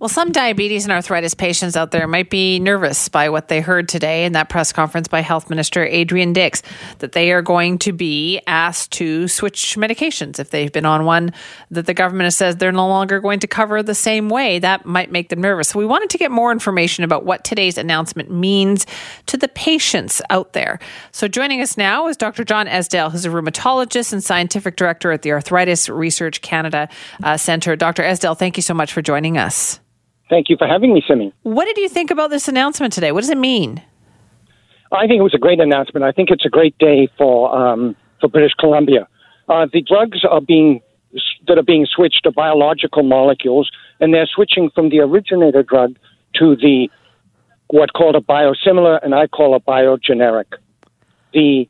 Well, some diabetes and arthritis patients out there might be nervous by what they heard today in that press conference by Health Minister Adrian Dix that they are going to be asked to switch medications if they've been on one that the government has says they're no longer going to cover the same way. That might make them nervous. So we wanted to get more information about what today's announcement means to the patients out there. So joining us now is Dr. John Esdaile, who's a rheumatologist and scientific director at the Arthritis Research Canada uh, Centre. Dr. Esdaile, thank you so much for joining us. Thank you for having me, Simi. What did you think about this announcement today? What does it mean? I think it was a great announcement. I think it's a great day for um, for British Columbia. Uh, the drugs are being that are being switched to biological molecules, and they're switching from the originator drug to the what called a biosimilar, and I call a biogeneric. The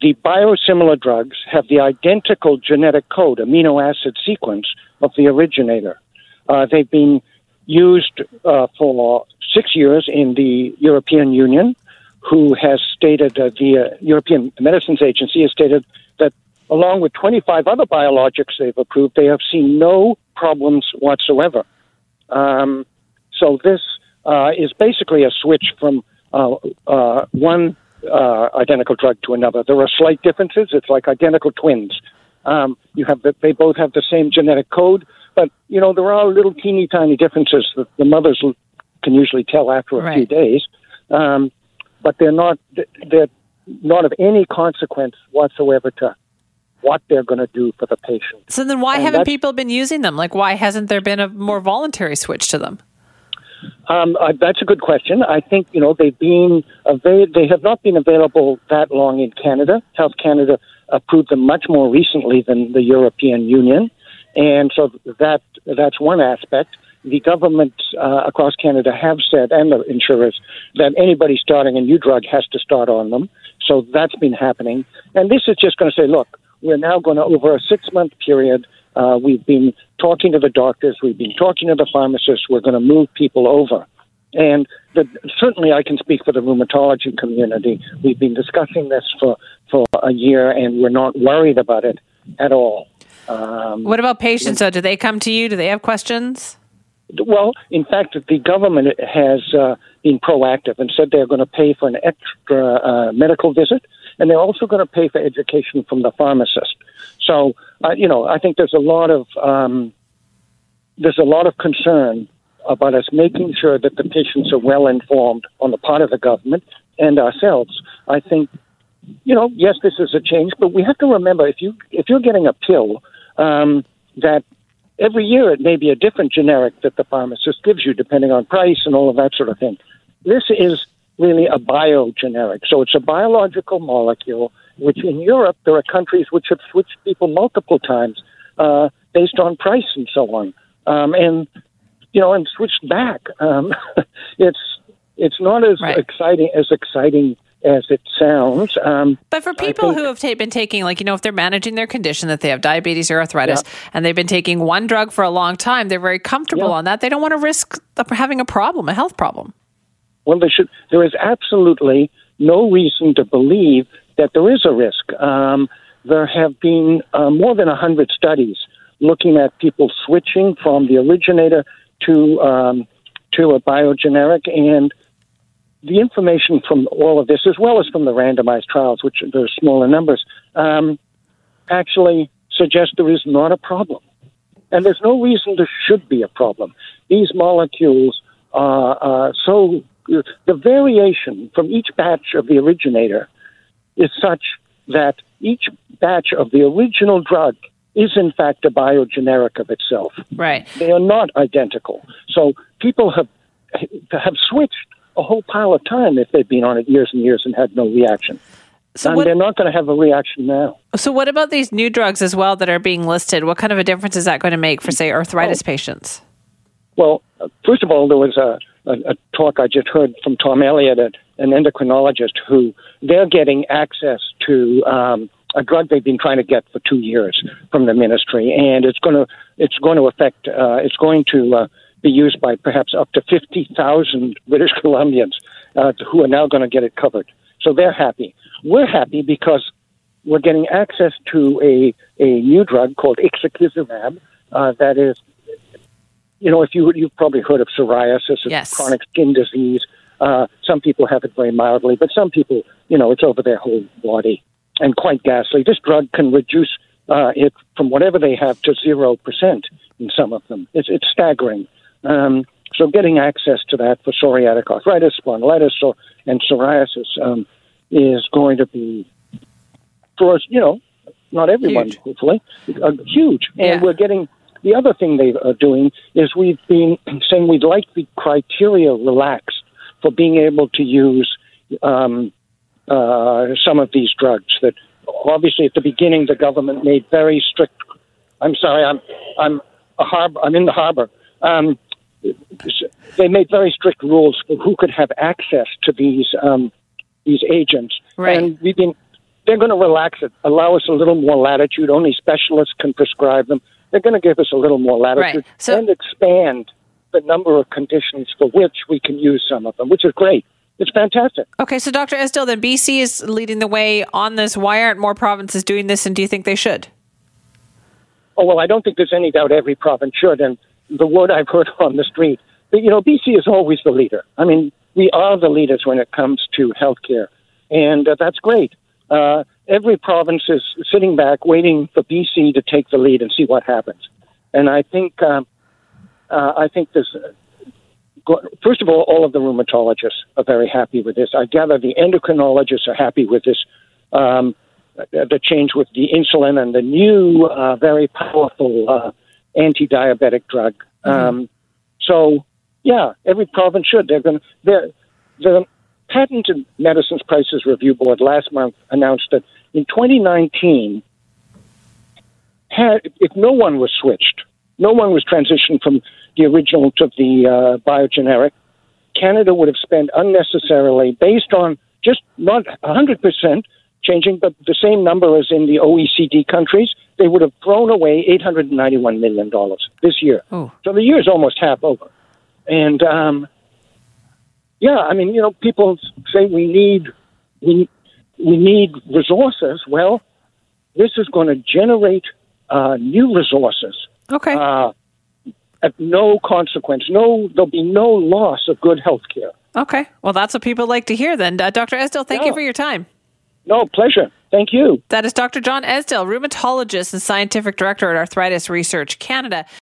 the biosimilar drugs have the identical genetic code, amino acid sequence of the originator. Uh, they've been used uh, for six years in the European Union, who has stated, uh, the European Medicines Agency has stated that along with 25 other biologics they've approved, they have seen no problems whatsoever. Um, so this uh, is basically a switch from uh, uh, one identical drug to another. There are slight differences. It's like identical twins. Um, you have the, they both have the same genetic code, but you know there are little teeny tiny differences that the mothers can usually tell after a Right. few days, um, but they're not they're not of any consequence whatsoever to what they're going to do for the patient. So then why And haven't people been using them? Like why hasn't there been a more voluntary switch to them? Um, uh, that's a good question. I think you know they've been they have not been available that long in Canada. Health Canada approved them much more recently than the European Union, and so that that's one aspect. The government uh, across Canada have said, and the insurers, that anybody starting a new drug has to start on them. So that's been happening, and this is just going to say, look, we're now going to over a six month period. Uh, we've been talking to the doctors, we've been talking to the pharmacists. We're going to move people over. And the, certainly, I can speak for the rheumatology community. We've been discussing this for, for a year, and we're not worried about it at all. Um, What about patients though? Do they come to you? Do they have questions? well, in fact, the government has uh, been proactive and said they're going to pay for an extra uh, medical visit, and they're also going to pay for education from the pharmacist. So, uh, you know, I think there's a lot of um, there's a lot of concern about us making sure that the patients are well informed on the part of the government and ourselves. I think, you know, yes, this is a change, but we have to remember if you if you're getting a pill um, that every year it may be a different generic that the pharmacist gives you depending on price and all of that sort of thing. This is really a biogeneric. So it's a biological molecule, which in Europe there are countries which have switched people multiple times uh, based on price and so on. Um, and, you know, and switched back. Um, it's, it's not as Right. exciting as exciting as it sounds. Um, But for people think- who have ta- been taking, like, you know, if they're managing their condition that they have diabetes or arthritis and they've been taking one drug for a long time, they're very comfortable Yeah. on that. They don't want to risk having a problem, a health problem. Well, they should. There is absolutely no reason to believe that there is a risk. Um, there have been uh, more than hundred studies looking at people switching from the originator to um, to a biogeneric, and the information from all of this, as well as from the randomized trials, which are smaller numbers, um, actually suggest there is not a problem. And there's no reason there should be a problem. These molecules are uh, so, the variation from each batch of the originator is such that each batch of the original drug is in fact a biogeneric of itself. Right. They are not identical. So people have have switched a whole pile of time if they've been on it years and years and had no reaction. So and what, they're not going to have a reaction now. so what about these new drugs as well that are being listed? What kind of a difference is that going to make for, say, arthritis Oh. patients? Well, first of all, there was a, a, a talk I just heard from Tom Elliott, an endocrinologist, who they're getting access to um, a drug they've been trying to get for two years from the ministry, and it's going to it's going to affect uh, it's going to uh, be used by perhaps up to fifty thousand British Columbians, uh, who are now going to get it covered. So they're happy. We're happy because we're getting access to a, a new drug called ixekizumab uh, that is, you know, if you you've probably heard of psoriasis, yes. chronic skin disease. Uh, some people have it very mildly, but some people, you know, it's over their whole body and quite ghastly. This drug can reduce uh, it from whatever they have to zero percent in some of them. It's, it's staggering. Um, so getting access to that for psoriatic arthritis, spondylitis, or, and psoriasis um, is going to be for us, you know, not everyone, Huge. hopefully, uh, huge. And Yeah. we're getting the other thing they are doing is we've been saying we'd like the criteria relaxed for being able to use um, uh, some of these drugs. That obviously at the beginning the government made very strict. I'm sorry, I'm I'm a harbor. I'm in the harbor. Um, they made very strict rules for who could have access to these um, these agents, Right. and we've been. They're going to relax it, allow us a little more latitude. Only specialists can prescribe them. They're going to give us a little more latitude Right. So- and expand the number of conditions for which we can use some of them, which is great. It's fantastic. Okay, so Dr. Esdaile, then BC is leading the way on this. Why aren't more provinces doing this, and do you think they should? Oh well, I don't think there's any doubt every province should. And the word I've heard on the street, you know, BC is always the leader. I mean, we are the leaders when it comes to healthcare, and uh, that's great. Uh, every province is sitting back, waiting for BC to take the lead and see what happens. And I think, um, uh, I think this. First of all, all of the rheumatologists are very happy with this. I gather the endocrinologists are happy with this. Um, the change with the insulin and the new, uh, very powerful uh, anti-diabetic drug. Um, so, yeah, every province should. They're going. The Patented Medicines Prices Review Board last month announced that in 2019, had, if no one was switched, no one was transitioned from the original to the uh, biogeneric, Canada would have spent unnecessarily, based on just not 100% changing, but the same number as in the OECD countries, they would have thrown away $891 million this year. Oh. So the year is almost half over. And, um, yeah, I mean, you know, people say we need, we, we need resources. Well, this is going to generate uh, new resources Okay. uh, at no consequence. No, there'll be no loss of good health care. okay. Well, that's what people like to hear then. Uh, Dr. Esdaile, thank you for your time. No, pleasure. Thank you. That is Dr. John Esdaile, rheumatologist and scientific director at Arthritis Research Canada.